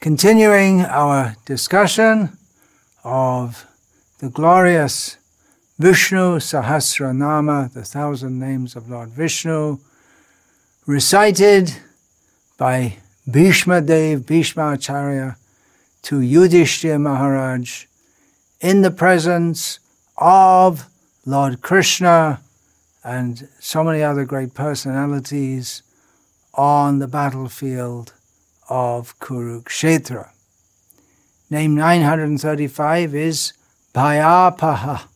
continuing our discussion of the glorious Vishnu Sahasranama, the thousand names of Lord Vishnu, recited by Bhishma Dev, Bhishma Acharya to Yudhishthira Maharaj in the presence of Lord Krishna and so many other great personalities on the battlefield of Kurukshetra. Name 935 is Bhayapaha.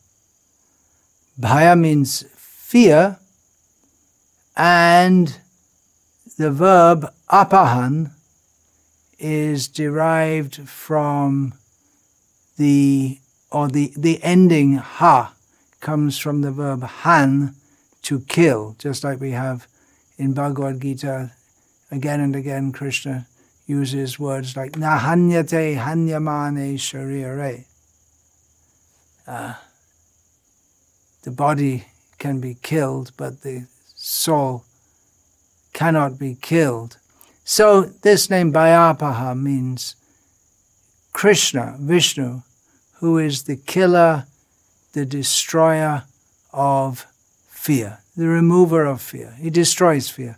Bhaya means fear, and the verb apahan is derived from the, or the, the ending ha comes from the verb han, to kill, just like we have in Bhagavad Gita again and again, Krishna uses words like nahanyate hanyamane sharire. Uh, the body can be killed, but the soul cannot be killed. So this name Bhayapaha means Krishna, Vishnu, who is the killer, the destroyer of fear, the remover of fear. He destroys fear.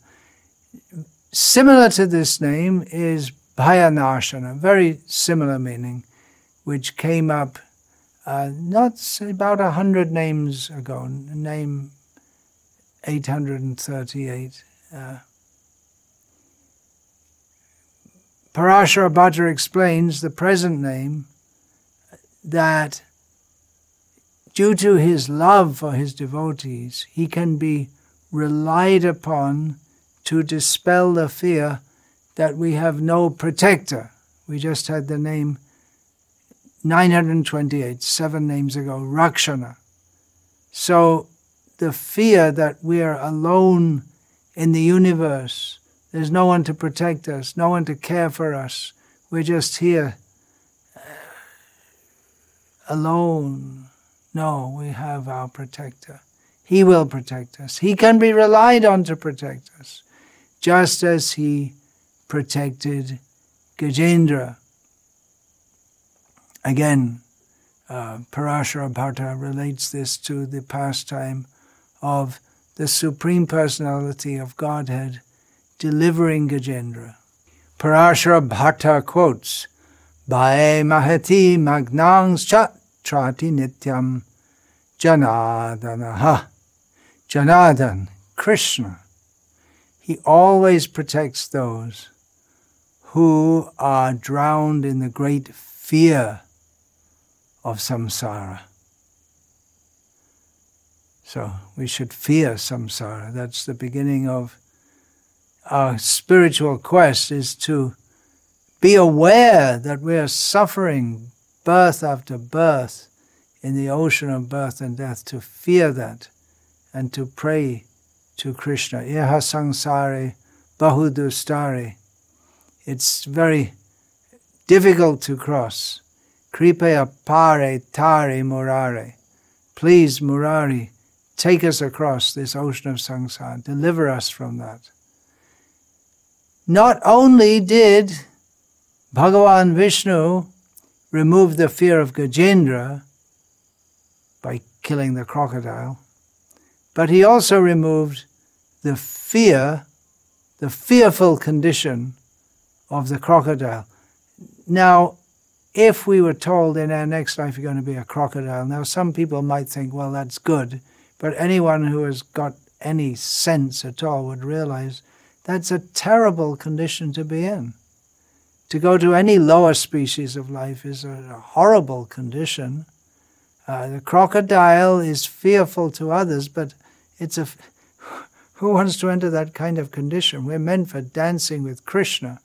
Similar to this name is Bhayanashana, very similar meaning, which came up uh, not about a hundred names ago, name 838. Uh, Parashara Bhatta explains the present name that due to his love for his devotees, he can be relied upon to dispel the fear that we have no protector. We just had the name 928, seven names ago, Rakshana. So the fear that we are alone in the universe, there's no one to protect us, no one to care for us, we're just here uh, alone. No, we have our protector. He will protect us. He can be relied on to protect us just as he protected Gajendra. Again, uh, Parashara Bhatta relates this to the pastime of the Supreme Personality of Godhead delivering Gajendra. Parashara Bhatta quotes, Bhae Mahati Magnang Chat Trati Nityam Janardanaha. Janardan, Krishna, he always protects those who are drowned in the great fear of samsara. So we should fear samsara. That's the beginning of our spiritual quest is to be aware that we are suffering birth after birth in the ocean of birth and death, to fear that and to pray to Krishna. Iha sangsare bahudustare. It's very difficult to cross. Kripaya pare tare murare. Please, Murari, take us across this ocean of samsara. Deliver us from that. Not only did Bhagavan Vishnu remove the fear of Gajendra by killing the crocodile, but he also removed the fear, the fearful condition of the crocodile. Now, if we were told in our next life you're going to be a crocodile, now some people might think, well, that's good, but anyone who has got any sense at all would realize that's a terrible condition to be in. To go to any lower species of life is a, horrible condition. Uh, the crocodile is fearful to others, but it's a who wants to enter that kind of condition? We're meant for dancing with Krishna.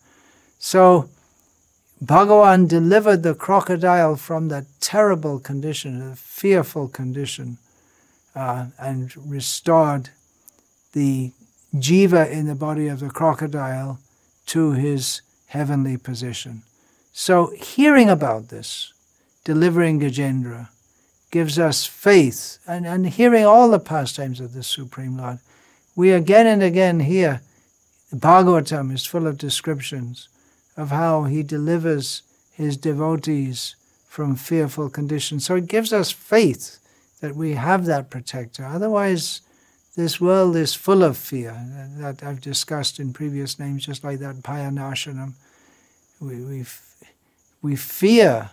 So Bhagavan delivered the crocodile from that terrible condition, a fearful condition, uh, and restored the jiva in the body of the crocodile to his heavenly position. So, hearing about this, delivering Gajendra, gives us faith, and, and hearing all the pastimes of the Supreme Lord we again and again hear Bhagavatam is full of descriptions of how he delivers his devotees from fearful conditions. So it gives us faith that we have that protector. Otherwise, this world is full of fear that I've discussed in previous names, just like that Bhayanashanam. We, we, we fear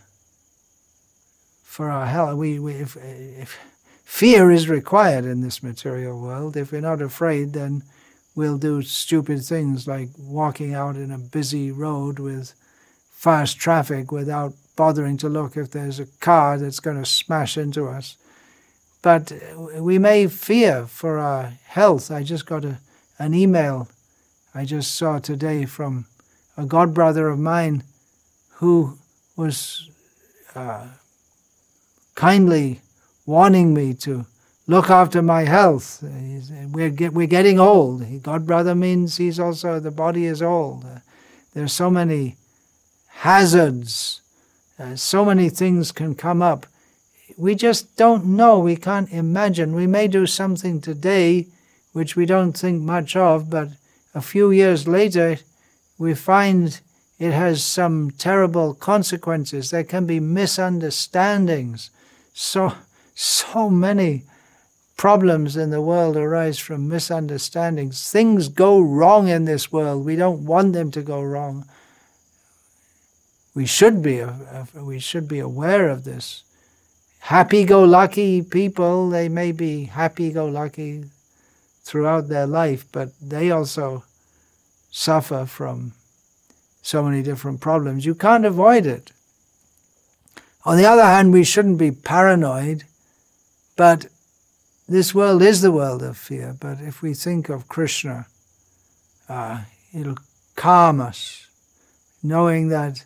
for our health. We, we, if, if fear is required in this material world, if we're not afraid, then we'll do stupid things like walking out in a busy road with fast traffic without bothering to look if there's a car that's going to smash into us. But we may fear for our health. I just got a, an email I just saw today from a god brother of mine who was uh, kindly warning me to look after my health. We're, get, we're getting old. God brother means he's also, the body is old. Uh, there's so many hazards, uh, so many things can come up. We just don't know. We can't imagine. We may do something today which we don't think much of, but a few years later, we find it has some terrible consequences. There can be misunderstandings. So, so many problems in the world arise from misunderstandings. Things go wrong in this world. We don't want them to go wrong. We should be, uh, uh, we should be aware of this. Happy-go-lucky people, they may be happy-go-lucky throughout their life, but they also suffer from so many different problems. You can't avoid it. On the other hand, we shouldn't be paranoid, but this world is the world of fear, but if we think of Krishna, uh, it'll calm us, knowing that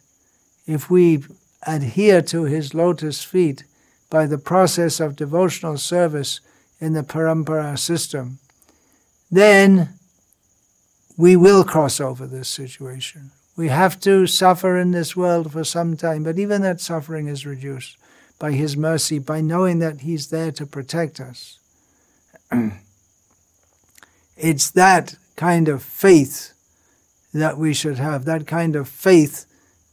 if we adhere to his lotus feet by the process of devotional service in the parampara system, then we will cross over this situation. We have to suffer in this world for some time, but even that suffering is reduced by His mercy, by knowing that He's there to protect us. it's that kind of faith that we should have, that kind of faith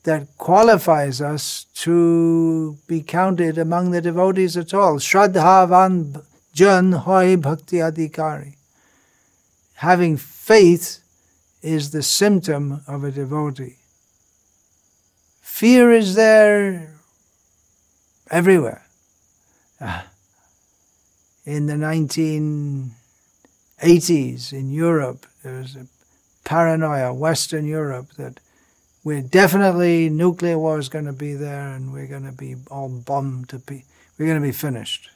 that qualifies us to be counted among the devotees at all. Shraddhavan jan hoy bhakti adhikari. Having faith is the symptom of a devotee. Fear is there everywhere. Ah in the 1980s in Europe. There was a paranoia, Western Europe, that we're definitely nuclear war is going to be there and we're going to be all bombed to be, we're going to be finished.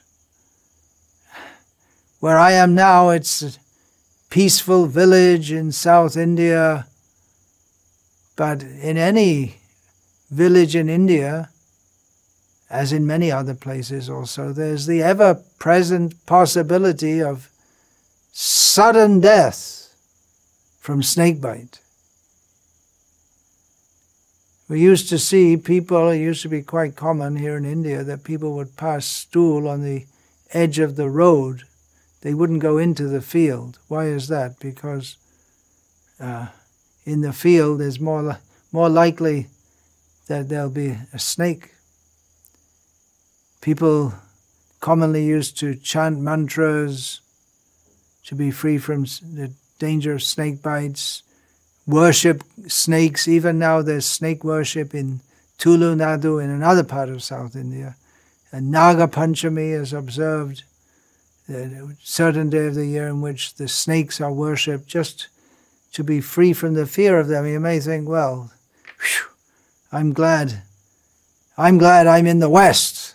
Where I am now, it's peaceful village in South India, but in any village in India, as in many other places also, there's the ever present possibility of sudden death from snakebite. We used to see people, it used to be quite common here in India that people would pass stool on the edge of the road. They wouldn't go into the field. Why is that? Because uh, in the field there's more, more likely that there'll be a snake People commonly used to chant mantras to be free from the danger of snake bites, worship snakes. Even now, there's snake worship in Tulu Nadu in another part of South India. And Naga Panchami is observed, a certain day of the year in which the snakes are worshipped just to be free from the fear of them. You may think, well, whew, I'm glad. I'm glad I'm in the West.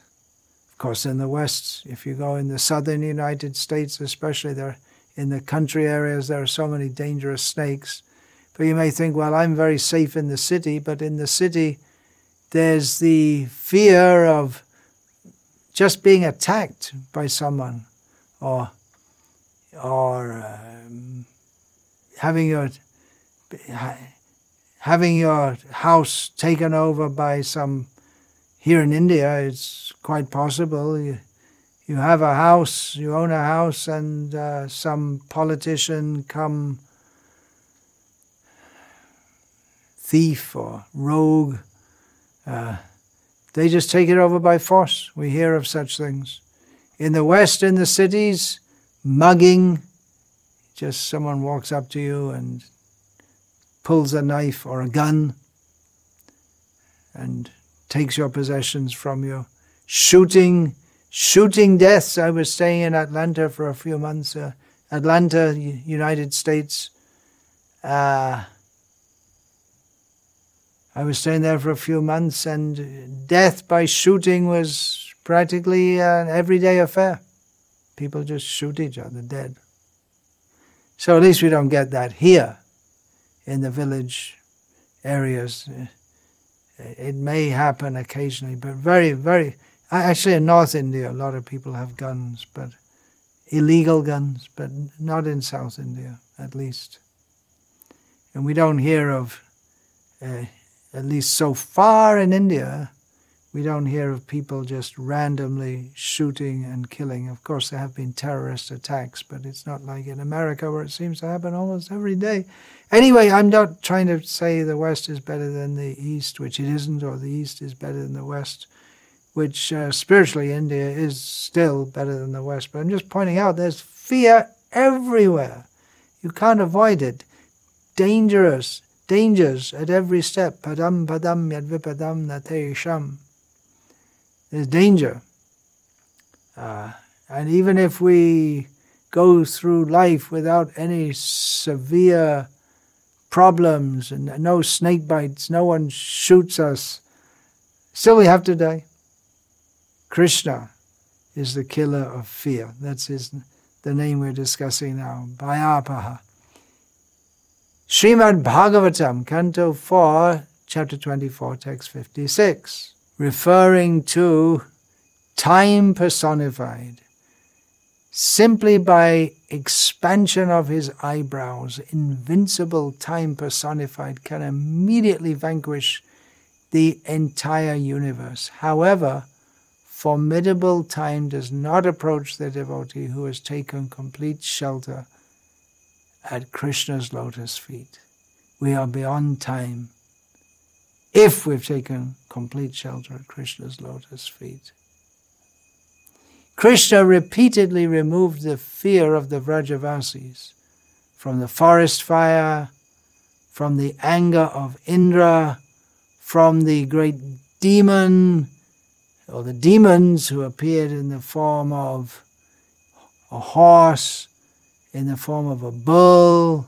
Of course, in the West, if you go in the southern United States, especially there in the country areas, there are so many dangerous snakes. But you may think, well, I'm very safe in the city, but in the city, there's the fear of just being attacked by someone or or um, having your having your house taken over by some here in India, it's quite possible. You, you have a house, you own a house, and uh, some politician come thief or rogue. Uh, they just take it over by force. We hear of such things. In the West, in the cities, mugging, just someone walks up to you and pulls a knife or a gun and takes your possessions from you. Shooting, shooting deaths. I was staying in Atlanta for a few months. Uh, Atlanta, United States. Uh, I was staying there for a few months, and death by shooting was practically an everyday affair. People just shoot each other dead. So at least we don't get that here in the village areas. It may happen occasionally, but very, very. Actually, in North India, a lot of people have guns, but illegal guns, but not in South India, at least. And we don't hear of uh, at least so far in India, we don't hear of people just randomly shooting and killing. Of course, there have been terrorist attacks, but it's not like in America where it seems to happen almost every day. Anyway, I'm not trying to say the West is better than the East, which it isn't, or the East is better than the West, which uh, spiritually India is still better than the West. But I'm just pointing out there's fear everywhere. You can't avoid it. Dangerous, dangers at every step. Padam padam yadvipadam natesham. There's danger. Uh, and even if we go through life without any severe problems and no snake bites, no one shoots us, still we have to die. Krishna is the killer of fear. That's his, the name we're discussing now, Bhayapaha. Srimad Bhagavatam, Canto 4, Chapter 24, Text 56, referring to time personified. Simply by expansion of his eyebrows, invincible time personified can immediately vanquish the entire universe. However, formidable time does not approach the devotee who has taken complete shelter at Krishna's lotus feet. We are beyond time if we've taken complete shelter at Krishna's lotus feet. Krishna repeatedly removed the fear of the Vrajavasis from the forest fire, from the anger of Indra, from the great demon or the demons who appeared in the form of a horse, in the form of a bull,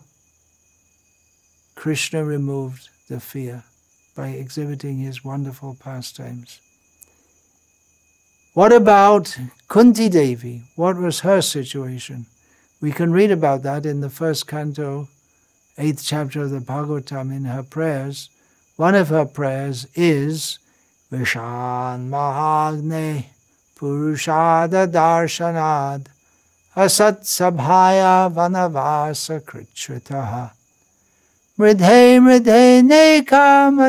Krishna removed the fear by exhibiting his wonderful pastimes. What about Kunti Devi? What was her situation? We can read about that in the first canto, eighth chapter of the Bhagavatam, in her prayers. One of her prayers is Vishan Mahagne Purushada Darshanad Asat Sabhaya Vanavasa Krichvitaha Mridhe mridhe nekam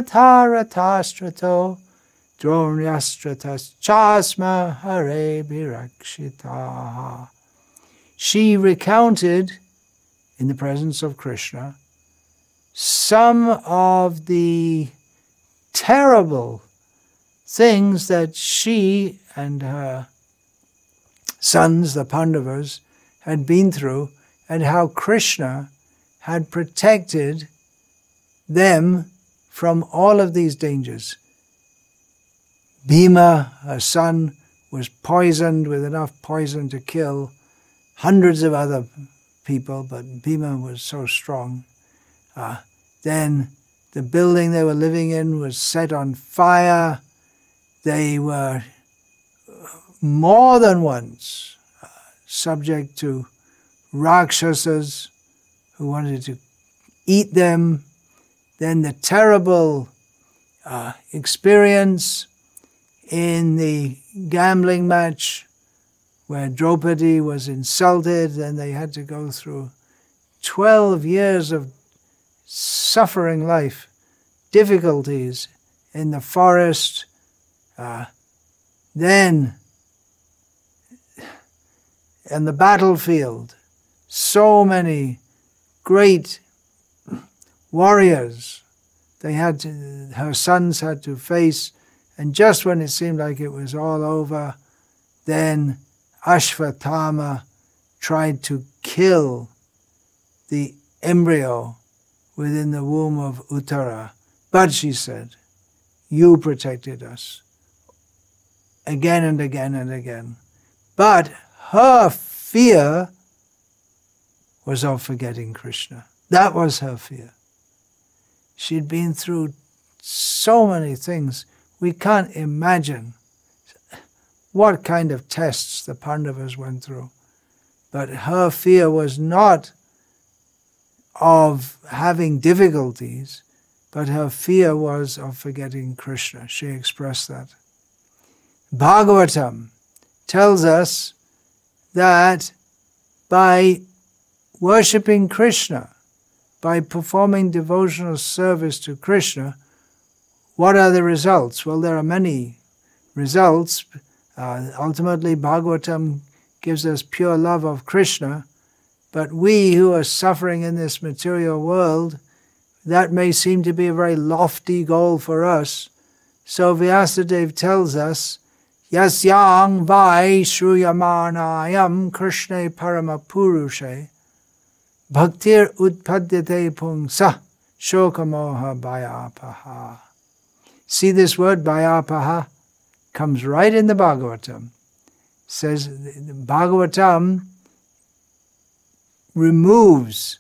dronyastratas chasma hare birakshitaha. She recounted, in the presence of Krishna, some of the terrible things that she and her sons, the Pandavas, had been through, and how Krishna had protected them from all of these dangers. Bhima, her son, was poisoned with enough poison to kill hundreds of other people, but Bhima was so strong. Uh, then the building they were living in was set on fire. They were more than once uh, subject to Rakshasas who wanted to eat them. Then the terrible uh, experience in the gambling match where Draupadi was insulted and they had to go through 12 years of suffering life, difficulties in the forest. Uh, then and the battlefield. So many great warriors they had to, her sons had to face, and just when it seemed like it was all over, then Ashvatthama tried to kill the embryo within the womb of Uttara. But she said, You protected us again and again and again. But her fear was of forgetting Krishna. That was her fear. She'd been through so many things. We can't imagine what kind of tests the Pandavas went through. But her fear was not of having difficulties, but her fear was of forgetting Krishna. She expressed that. Bhagavatam tells us that by worshipping Krishna, by performing devotional service to Krishna, what are the results? Well, there are many results. Uh, ultimately, Bhagavatam gives us pure love of Krishna, but we who are suffering in this material world, that may seem to be a very lofty goal for us. So Vyasadeva tells us Yasyang vai shruyamanayam Krishna paramapurushe bhaktir utpadyate pungsa shokamoha bhayapaha. See this word bhayapaha comes right in the Bhagavatam. says Bhagavatam removes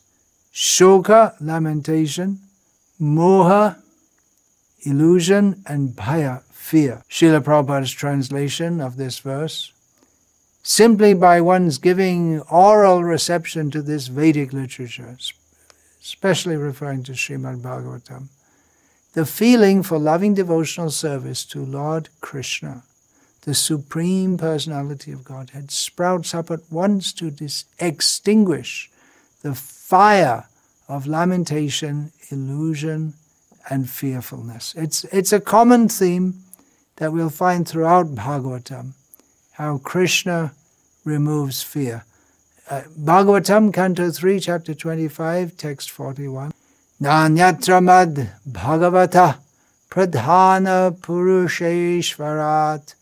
shoka, lamentation, moha, illusion, and bhaya, fear. Srila Prabhupada's translation of this verse simply by one's giving oral reception to this Vedic literature, especially referring to Srimad Bhagavatam, the feeling for loving devotional service to Lord Krishna, the Supreme Personality of Godhead, sprouts up at once to dis- extinguish the fire of lamentation, illusion, and fearfulness. It's, it's a common theme that we'll find throughout Bhagavatam, how Krishna removes fear. Uh, Bhagavatam, Canto 3, Chapter 25, Text 41. Nanyatramad Bhagavata Pradhana Purusheshvarat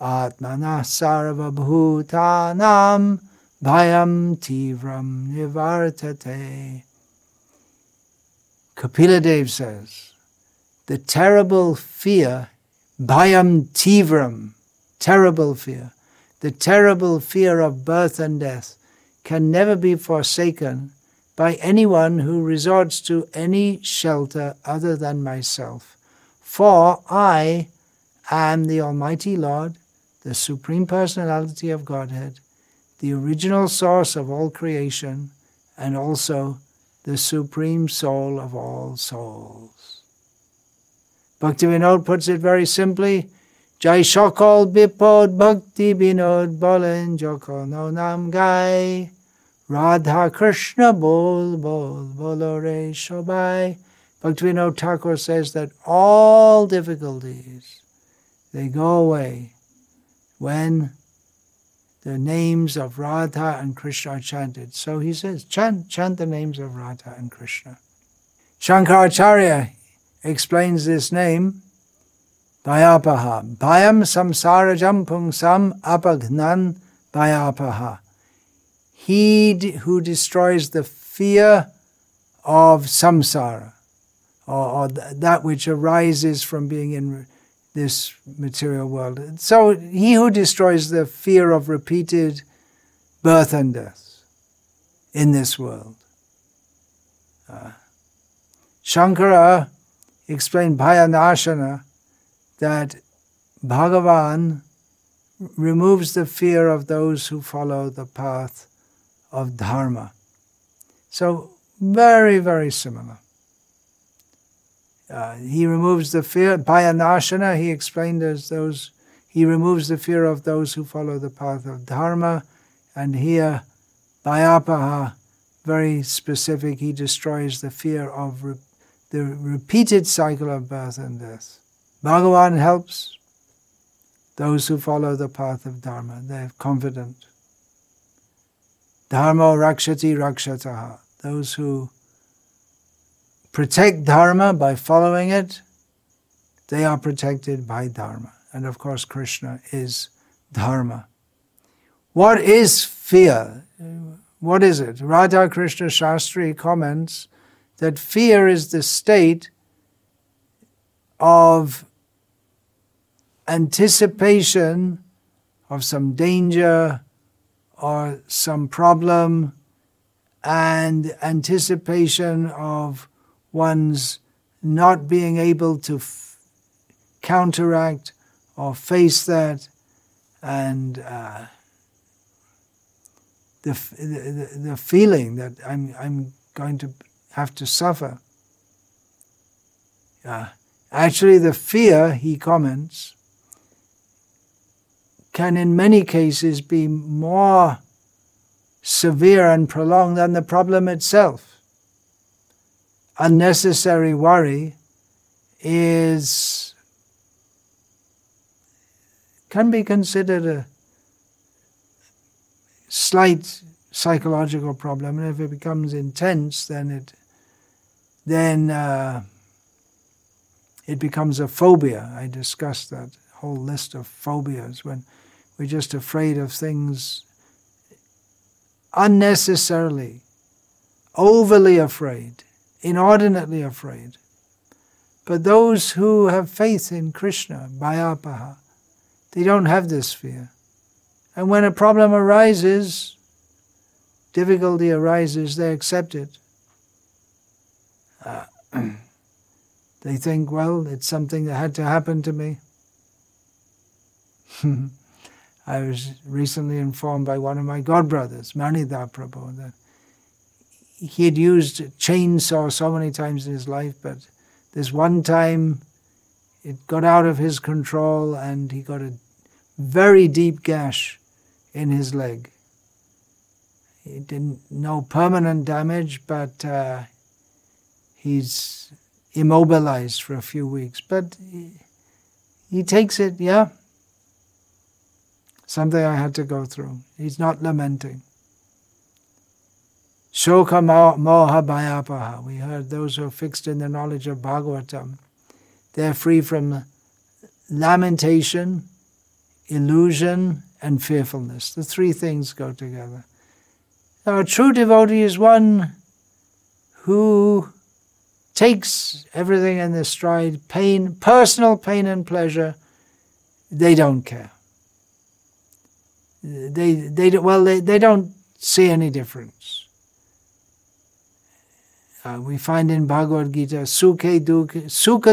Atmana Sarvabhutanam Bhayam Tivram Nivartate. Kapila Dev says, the terrible fear Bhayam tivram, terrible fear. The terrible fear of birth and death can never be forsaken by anyone who resorts to any shelter other than myself. For I am the Almighty Lord, the Supreme Personality of Godhead, the original source of all creation, and also the Supreme Soul of all souls. Bhaktivinoda puts it very simply Jai Shokol Bipod Bhakti Binod Bolen Joko No Nam Gai Radha Krishna Bol Bol Bolore Shobai. Bhaktivinoda Thakur says that all difficulties they go away when the names of Radha and Krishna are chanted. So he says, chant, chant the names of Radha and Krishna. Shankaracharya, explains this name, Bhayapaha. Bhayam samsarajam pungsam apagnan Bhayapaha. He who destroys the fear of samsara, or, or that which arises from being in this material world. So he who destroys the fear of repeated birth and death in this world. Uh, Shankara explained Bhayanashana that Bhagavan removes the fear of those who follow the path of Dharma. So, very, very similar. Uh, he removes the fear, Bhayanashana, he explained as those, he removes the fear of those who follow the path of Dharma, and here, Bhayapaha, very specific, he destroys the fear of the repeated cycle of birth and death. Bhagavan helps those who follow the path of Dharma. They're confident. Dharma rakshati rakshataha. Those who protect Dharma by following it, they are protected by Dharma. And of course, Krishna is Dharma. What is fear? What is it? Radha Krishna Shastri comments that fear is the state of anticipation of some danger or some problem and anticipation of one's not being able to f- counteract or face that and uh, the, the, the feeling that I'm, I'm going to have to suffer. Uh, actually, the fear, he comments, can in many cases be more severe and prolonged than the problem itself. Unnecessary worry is can be considered a slight psychological problem, and if it becomes intense, then it then uh, it becomes a phobia. I discussed that whole list of phobias when we're just afraid of things unnecessarily, overly afraid, inordinately afraid. But those who have faith in Krishna, Bhayapaha, they don't have this fear. And when a problem arises, difficulty arises, they accept it. Uh, they think, well, it's something that had to happen to me. I was recently informed by one of my godbrothers, Manidhar Prabhu, that he had used a chainsaw so many times in his life, but this one time it got out of his control and he got a very deep gash in his leg. He didn't no permanent damage, but uh, he's immobilized for a few weeks. But he, he takes it, yeah, something I had to go through. He's not lamenting. Shoka moha bhayapaha. We heard those who are fixed in the knowledge of Bhagavatam. They're free from lamentation, illusion, and fearfulness. The three things go together. Now, a true devotee is one who takes everything in their stride, pain, personal pain and pleasure, they don't care they they well they, they don't see any difference. Uh, we find in Bhagavad Gita, Sukhe Sukha.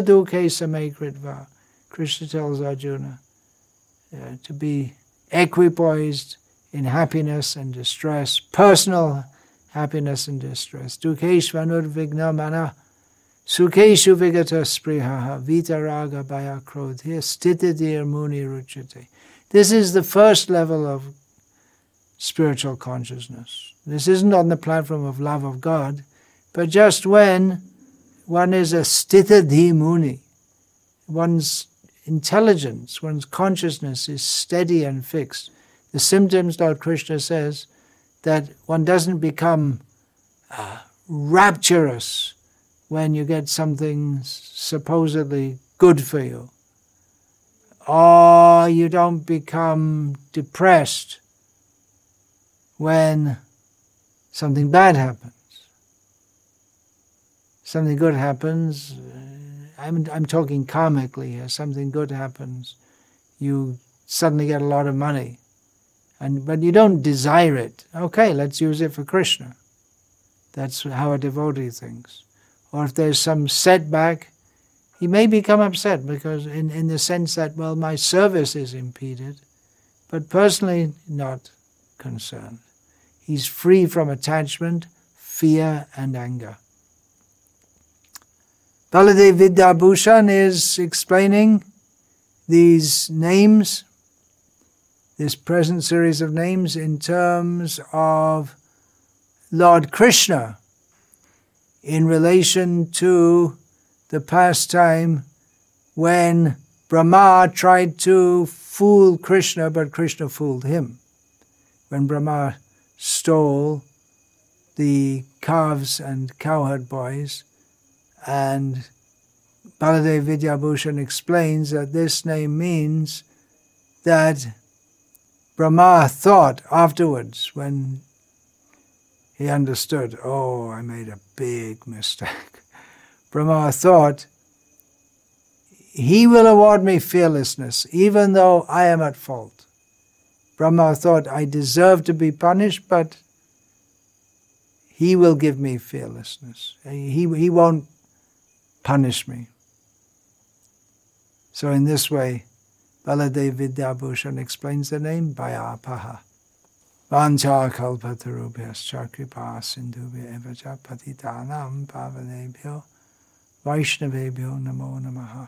Krishna tells Arjuna uh, to be equipoised in happiness and distress, personal happiness and distress. Dukheshvanur vigna mana Sukheshu vigata sprihaha vitaraga bhaya krodhya stitidir muni ruchate. This is the first level of spiritual consciousness. This isn't on the platform of love of God, but just when one is a stitadhi muni, one's intelligence, one's consciousness is steady and fixed. The symptoms, Lord Krishna says, that one doesn't become uh, rapturous when you get something supposedly good for you or you don't become depressed when something bad happens. Something good happens, uh, I'm, I'm talking karmically here, something good happens, you suddenly get a lot of money. And, but you don't desire it. Okay, let's use it for Krishna. That's how a devotee thinks. Or if there's some setback, he may become upset because, in, in the sense that, well, my service is impeded, but personally not concerned. He's free from attachment, fear, and anger. Baladev Vidyabhushan is explaining these names, this present series of names, in terms of Lord Krishna in relation to the past time when Brahma tried to fool Krishna, but Krishna fooled him. When Brahma stole the calves and cowherd boys And Baladev Vidyabhushan explains that this name means that Brahma thought afterwards when he understood, oh, I made a big mistake. Brahma thought, he will award me fearlessness even though I am at fault. Brahma thought, I deserve to be punished, but he will give me fearlessness. He, he won't punish me. So in this way, Baladev Vidyabhushan explains the name Bhayapaha. Vancha kripa sindhubhya evacha patitanam pavanebhyo vaishnavebhyo namo namaha.